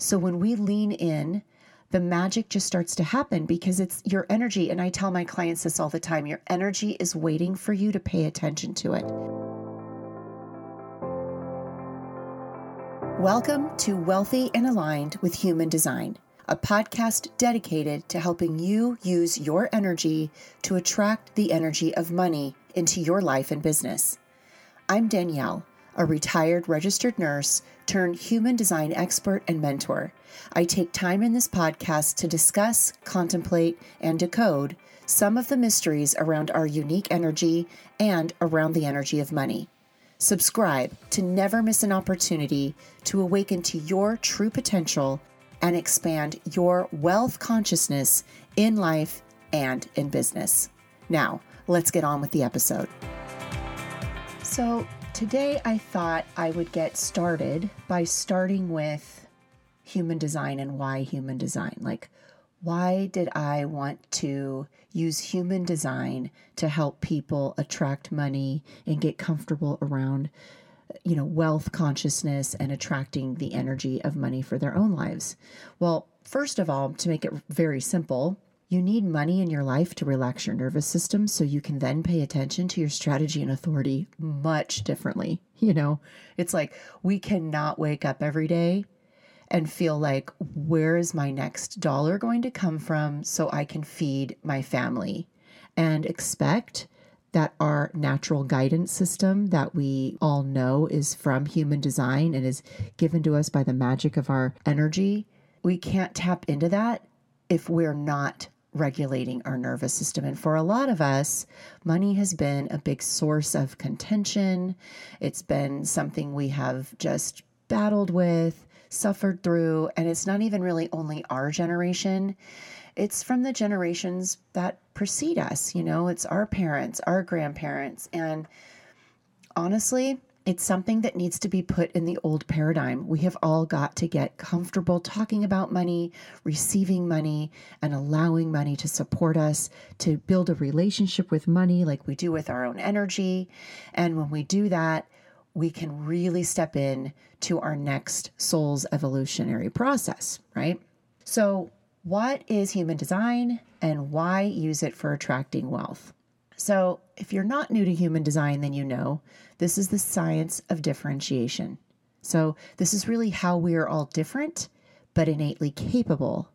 So when we lean in, the magic just starts to happen because it's your energy. And I tell my clients this all the time your energy is waiting for you to pay attention to it. Welcome to Wealthy and Aligned with Human Design, a podcast dedicated to helping you use your energy to attract the energy of money into your life and business. I'm Danielle a retired registered nurse turned human design expert and mentor. I take time in this podcast to discuss, contemplate, and decode some of the mysteries around our unique energy and around the energy of money. Subscribe to never miss an opportunity to awaken to your true potential and expand your wealth consciousness in life and in business. Now, let's get on with the episode. So, Today, I thought I would get started by starting with human design and why human design. Like, why did I want to use human design to help people attract money and get comfortable around, you know, wealth consciousness and attracting the energy of money for their own lives? Well, first of all, to make it very simple, you need money in your life to relax your nervous system so you can then pay attention to your strategy and authority much differently. You know, it's like we cannot wake up every day and feel like, where is my next dollar going to come from so I can feed my family and expect that our natural guidance system that we all know is from human design and is given to us by the magic of our energy. We can't tap into that if we're not regulating our nervous system. And for a lot of us, money has been a big source of contention. It's been something we have just battled with, suffered through, and it's not even really only our generation. It's from the generations that precede us, you know, it's our parents, our grandparents. And honestly, it's something that needs to be put in the old paradigm. We have all got to get comfortable talking about money, receiving money, and allowing money to support us, to build a relationship with money like we do with our own energy. And when we do that, we can really step in to our next soul's evolutionary process, right? So, what is human design and why use it for attracting wealth? So, if you're not new to human design, then you know this is the science of differentiation. So, this is really how we are all different, but innately capable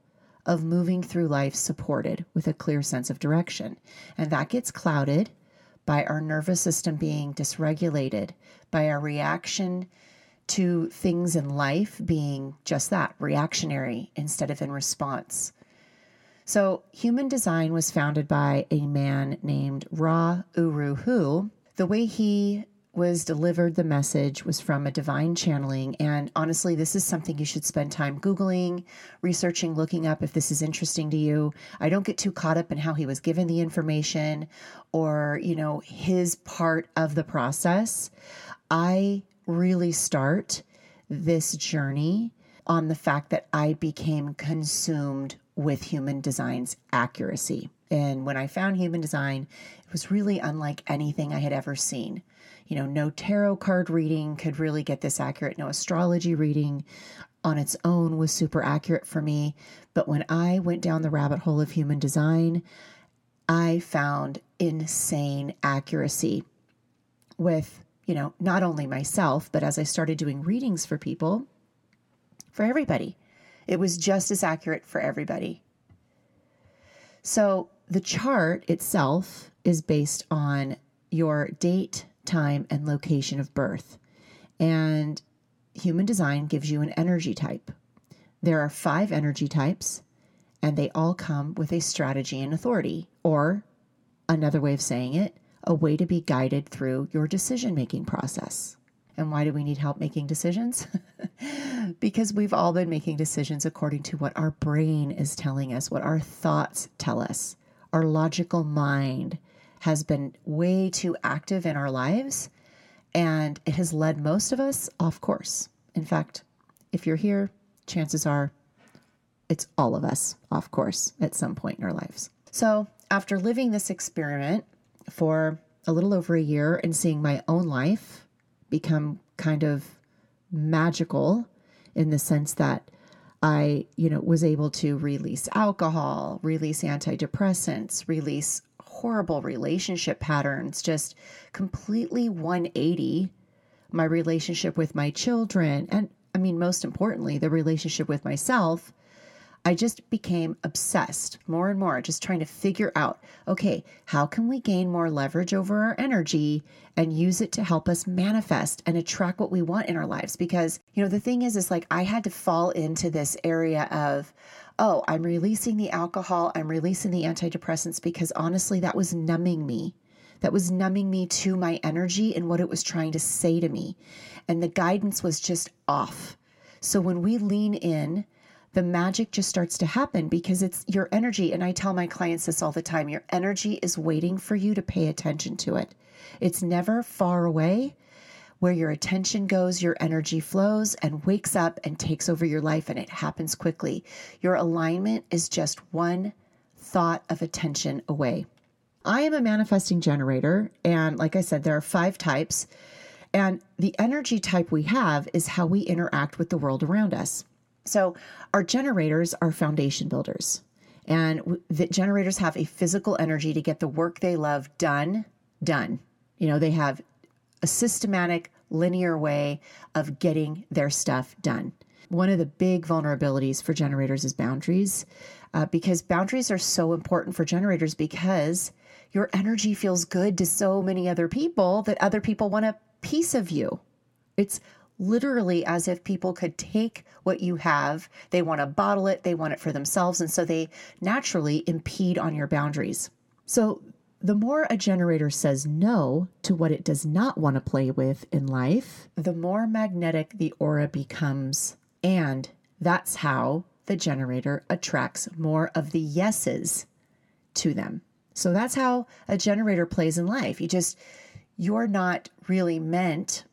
of moving through life supported with a clear sense of direction. And that gets clouded by our nervous system being dysregulated, by our reaction to things in life being just that reactionary instead of in response. So, human design was founded by a man named Ra Uru Hu. The way he was delivered the message was from a divine channeling. And honestly, this is something you should spend time Googling, researching, looking up if this is interesting to you. I don't get too caught up in how he was given the information or, you know, his part of the process. I really start this journey on the fact that I became consumed with human design's accuracy. And when I found human design, it was really unlike anything I had ever seen. You know, no tarot card reading could really get this accurate, no astrology reading on its own was super accurate for me. But when I went down the rabbit hole of human design, I found insane accuracy with, you know, not only myself, but as I started doing readings for people, for everybody. It was just as accurate for everybody. So the chart itself is based on your date, time, and location of birth. And human design gives you an energy type. There are five energy types, and they all come with a strategy and authority, or another way of saying it, a way to be guided through your decision making process. And why do we need help making decisions? because we've all been making decisions according to what our brain is telling us, what our thoughts tell us. Our logical mind has been way too active in our lives, and it has led most of us off course. In fact, if you're here, chances are it's all of us off course at some point in our lives. So, after living this experiment for a little over a year and seeing my own life become kind of magical in the sense that I, you know, was able to release alcohol, release antidepressants, release horrible relationship patterns, just completely 180 my relationship with my children. And I mean, most importantly, the relationship with myself I just became obsessed more and more, just trying to figure out okay, how can we gain more leverage over our energy and use it to help us manifest and attract what we want in our lives? Because, you know, the thing is, is like I had to fall into this area of, oh, I'm releasing the alcohol, I'm releasing the antidepressants because honestly, that was numbing me. That was numbing me to my energy and what it was trying to say to me. And the guidance was just off. So when we lean in, the magic just starts to happen because it's your energy. And I tell my clients this all the time your energy is waiting for you to pay attention to it. It's never far away. Where your attention goes, your energy flows and wakes up and takes over your life, and it happens quickly. Your alignment is just one thought of attention away. I am a manifesting generator, and like I said, there are five types. And the energy type we have is how we interact with the world around us. So, our generators are foundation builders, and the generators have a physical energy to get the work they love done, done. You know, they have a systematic, linear way of getting their stuff done. One of the big vulnerabilities for generators is boundaries, uh, because boundaries are so important for generators because your energy feels good to so many other people that other people want a piece of you. It's literally as if people could take what you have, they want to bottle it, they want it for themselves, and so they naturally impede on your boundaries. So, the more a generator says no to what it does not want to play with in life, the more magnetic the aura becomes. And that's how the generator attracts more of the yeses to them. So that's how a generator plays in life. You just, you're not really meant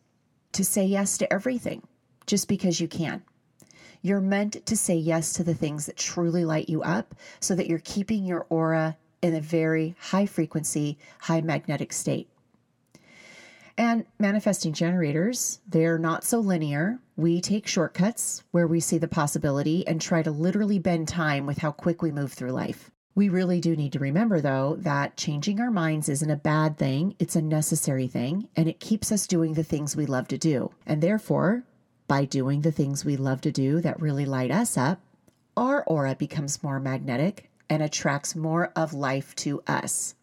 to say yes to everything just because you can. You're meant to say yes to the things that truly light you up so that you're keeping your aura in a very high frequency, high magnetic state. And manifesting generators, they're not so linear. We take shortcuts where we see the possibility and try to literally bend time with how quick we move through life. We really do need to remember, though, that changing our minds isn't a bad thing, it's a necessary thing, and it keeps us doing the things we love to do. And therefore, by doing the things we love to do that really light us up, our aura becomes more magnetic and attracts more of life to us.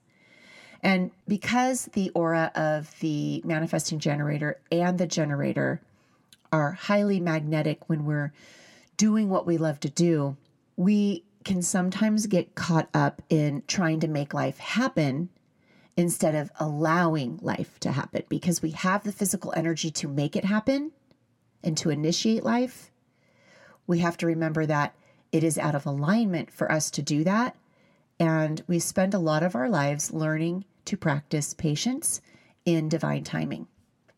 And because the aura of the manifesting generator and the generator are highly magnetic when we're doing what we love to do, we can sometimes get caught up in trying to make life happen instead of allowing life to happen because we have the physical energy to make it happen and to initiate life. We have to remember that it is out of alignment for us to do that. And we spend a lot of our lives learning to practice patience in divine timing.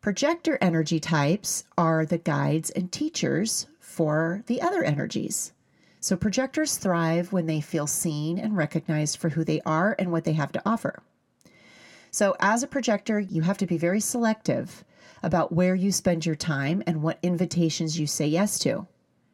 Projector energy types are the guides and teachers for the other energies. So projectors thrive when they feel seen and recognized for who they are and what they have to offer. So, as a projector, you have to be very selective about where you spend your time and what invitations you say yes to.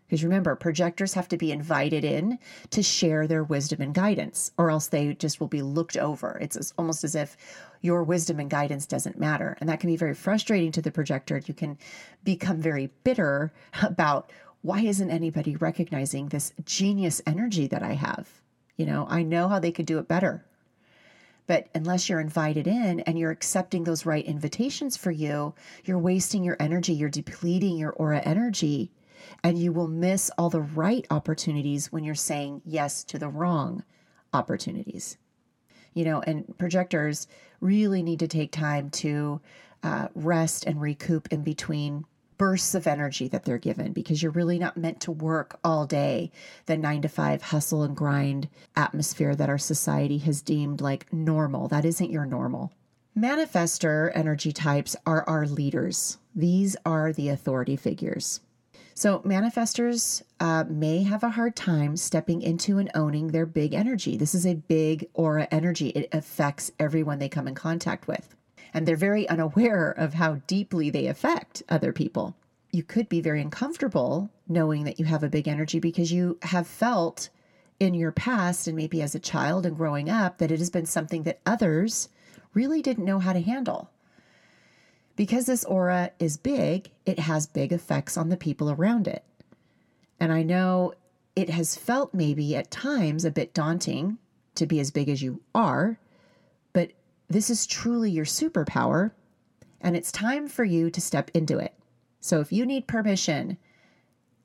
Because remember, projectors have to be invited in to share their wisdom and guidance, or else they just will be looked over. It's almost as if your wisdom and guidance doesn't matter. And that can be very frustrating to the projector. You can become very bitter about why isn't anybody recognizing this genius energy that I have? You know, I know how they could do it better. But unless you're invited in and you're accepting those right invitations for you, you're wasting your energy, you're depleting your aura energy, and you will miss all the right opportunities when you're saying yes to the wrong opportunities. You know, and projectors really need to take time to uh, rest and recoup in between bursts of energy that they're given because you're really not meant to work all day the nine to five hustle and grind atmosphere that our society has deemed like normal. That isn't your normal. Manifestor energy types are our leaders, these are the authority figures. So, manifestors uh, may have a hard time stepping into and owning their big energy. This is a big aura energy, it affects everyone they come in contact with and they're very unaware of how deeply they affect other people. you could be very uncomfortable knowing that you have a big energy because you have felt in your past and maybe as a child and growing up that it has been something that others really didn't know how to handle. Because this aura is big, it has big effects on the people around it. And I know it has felt maybe at times a bit daunting to be as big as you are, this is truly your superpower, and it's time for you to step into it. So if you need permission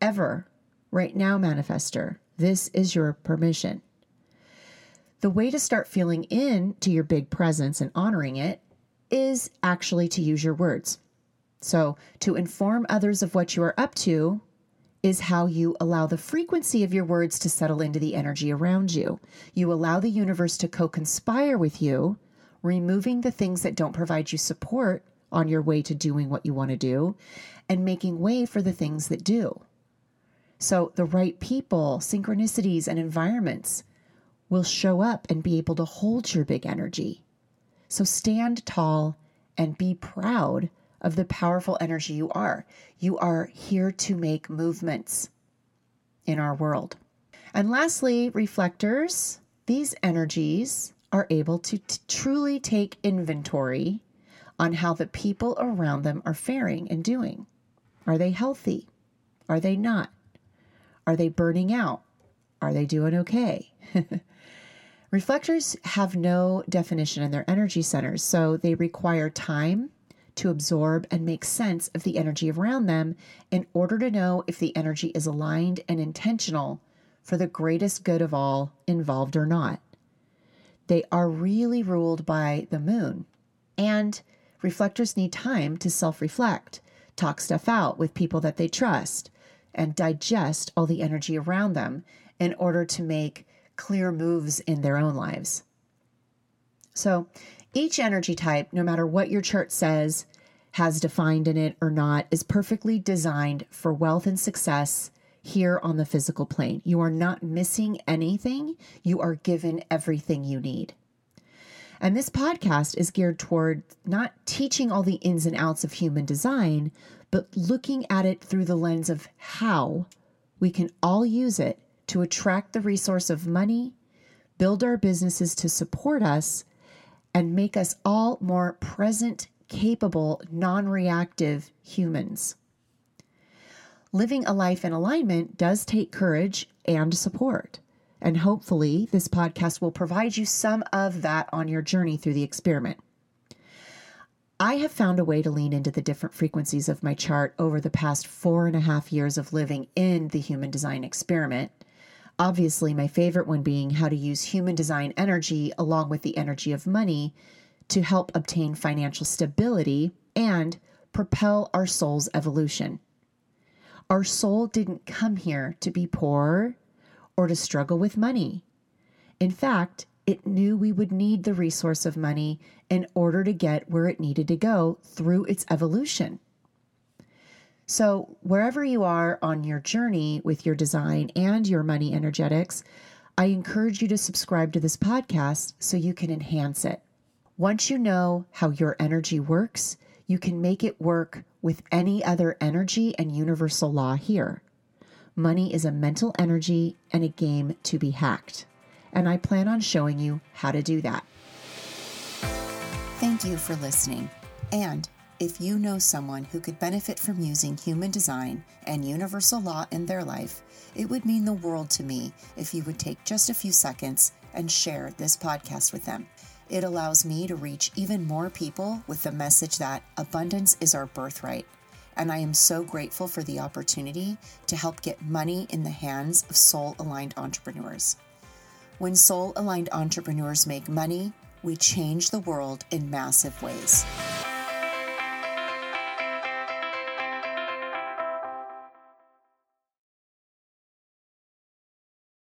ever, right now, manifestor, this is your permission. The way to start feeling in to your big presence and honoring it is actually to use your words. So, to inform others of what you are up to is how you allow the frequency of your words to settle into the energy around you. You allow the universe to co conspire with you, removing the things that don't provide you support on your way to doing what you want to do, and making way for the things that do. So, the right people, synchronicities, and environments will show up and be able to hold your big energy. So, stand tall and be proud of the powerful energy you are. You are here to make movements in our world. And lastly, reflectors, these energies are able to t- truly take inventory on how the people around them are faring and doing. Are they healthy? Are they not? Are they burning out? Are they doing okay? Reflectors have no definition in their energy centers, so they require time to absorb and make sense of the energy around them in order to know if the energy is aligned and intentional for the greatest good of all involved or not. They are really ruled by the moon, and reflectors need time to self reflect, talk stuff out with people that they trust, and digest all the energy around them in order to make clear moves in their own lives. So, each energy type, no matter what your chart says, has defined in it or not, is perfectly designed for wealth and success here on the physical plane. You are not missing anything, you are given everything you need. And this podcast is geared toward not teaching all the ins and outs of human design, but looking at it through the lens of how we can all use it to attract the resource of money, build our businesses to support us, and make us all more present, capable, non reactive humans. Living a life in alignment does take courage and support. And hopefully, this podcast will provide you some of that on your journey through the experiment. I have found a way to lean into the different frequencies of my chart over the past four and a half years of living in the human design experiment. Obviously, my favorite one being how to use human design energy along with the energy of money to help obtain financial stability and propel our soul's evolution. Our soul didn't come here to be poor or to struggle with money. In fact, it knew we would need the resource of money in order to get where it needed to go through its evolution. So, wherever you are on your journey with your design and your money energetics, I encourage you to subscribe to this podcast so you can enhance it. Once you know how your energy works, you can make it work with any other energy and universal law here. Money is a mental energy and a game to be hacked and I plan on showing you how to do that. Thank you for listening. And if you know someone who could benefit from using human design and universal law in their life, it would mean the world to me if you would take just a few seconds and share this podcast with them. It allows me to reach even more people with the message that abundance is our birthright. And I am so grateful for the opportunity to help get money in the hands of soul aligned entrepreneurs. When soul aligned entrepreneurs make money, we change the world in massive ways.